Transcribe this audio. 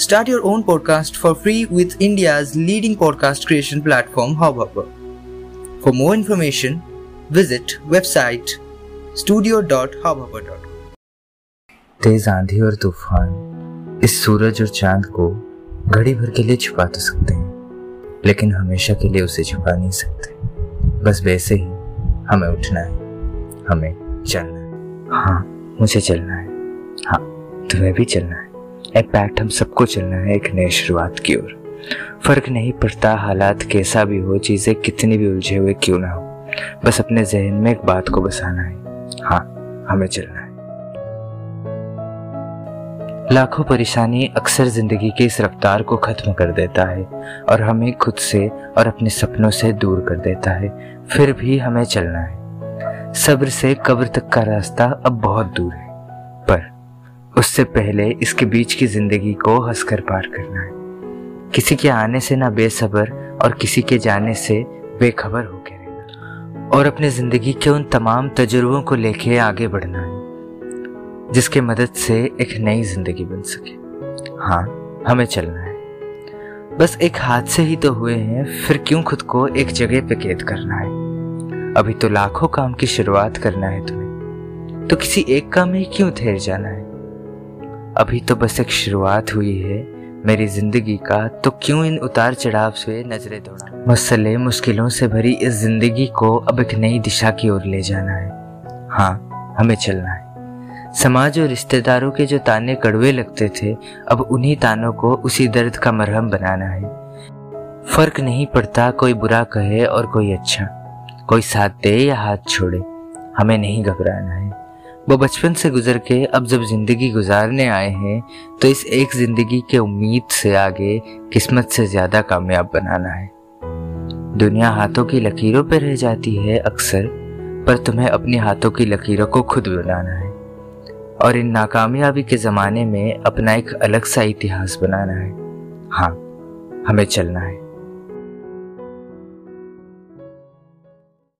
Start your own podcast for free with India's leading podcast creation platform Hubhopper. For more information, visit website studio.hubhopper.com. तेज आंधी और तूफ़ान इस सूरज और चाँद को घड़ी भर के लिए छुपा तो सकते हैं लेकिन हमेशा के लिए उसे छुपा नहीं सकते बस वैसे ही हमें उठना है हमें चलना है हाँ मुझे चलना है हाँ तुम्हें भी चलना है इम्पैक्ट हम सबको चलना है एक नई शुरुआत की ओर। फ़र्क नहीं पड़ता हालात कैसा भी हो, चीज़ें कितनी भी उलझे हुए क्यों ना हो। बस अपने जहन में एक बात को बसाना है। हाँ हमें चलना है। लाखों परेशानी अक्सर ज़िंदगी की इस रफ्तार को खत्म कर देता है और हमें खुद से और अपने सपनों से दूर कर देता है। फिर भी हमें चलना है। सब्र से कब्र तक का रास्ता अब बहुत दूर है। पर उससे पहले इसके बीच की ज़िंदगी को हंसकर पार करना है। किसी के आने से ना बेसबर और किसी के जाने से बेखबर होकर रहना। और अपने ज़िंदगी के उन तमाम तजुर्बों को लेके आगे बढ़ना है, जिसके मदद से एक नई ज़िंदगी बन सके। हाँ हमें चलना है। बस एक हादसे ही तो हुए हैं, फिर क्यों खुद को एक जगह पे कैद करना है? अभी तो लाखों काम की शुरुआत करना है तुम्हें। तो किसी एक काम में क्यों ठहर जाना है? अभी तो बस एक शुरुआत हुई है। मेरी ज़िंदगी का तो क्यों इन उतार चढ़ाव से नज़रें दौड़ा? मसले मुश्किलों से भरी इस ज़िंदगी को अब एक नई दिशा की ओर ले जाना है। हाँ हमें चलना है। समाज और रिश्तेदारों के जो ताने कड़वे लगते थे, अब उन्हीं तानों को उसी दर्द का मरहम बनाना है। फ़र्क नहीं पड़ता कोई बुरा कहे और कोई अच्छा। कोई साथ दे या हाथ छोड़े, हमें नहीं घबराना है। वो बचपन से गुजर के अब जब ज़िंदगी गुजारने आए हैं तो इस एक ज़िंदगी के उम्मीद से आगे किस्मत से ज़्यादा कामयाब बनाना है। दुनिया हाथों की लकीरों पर रह जाती है अक्सर, पर तुम्हें अपने हाथों की लकीरों को खुद बनाना है। और इन नाकामयाबी के ज़माने में अपना एक अलग सा इतिहास बनाना है। हाँ हमें चलना है।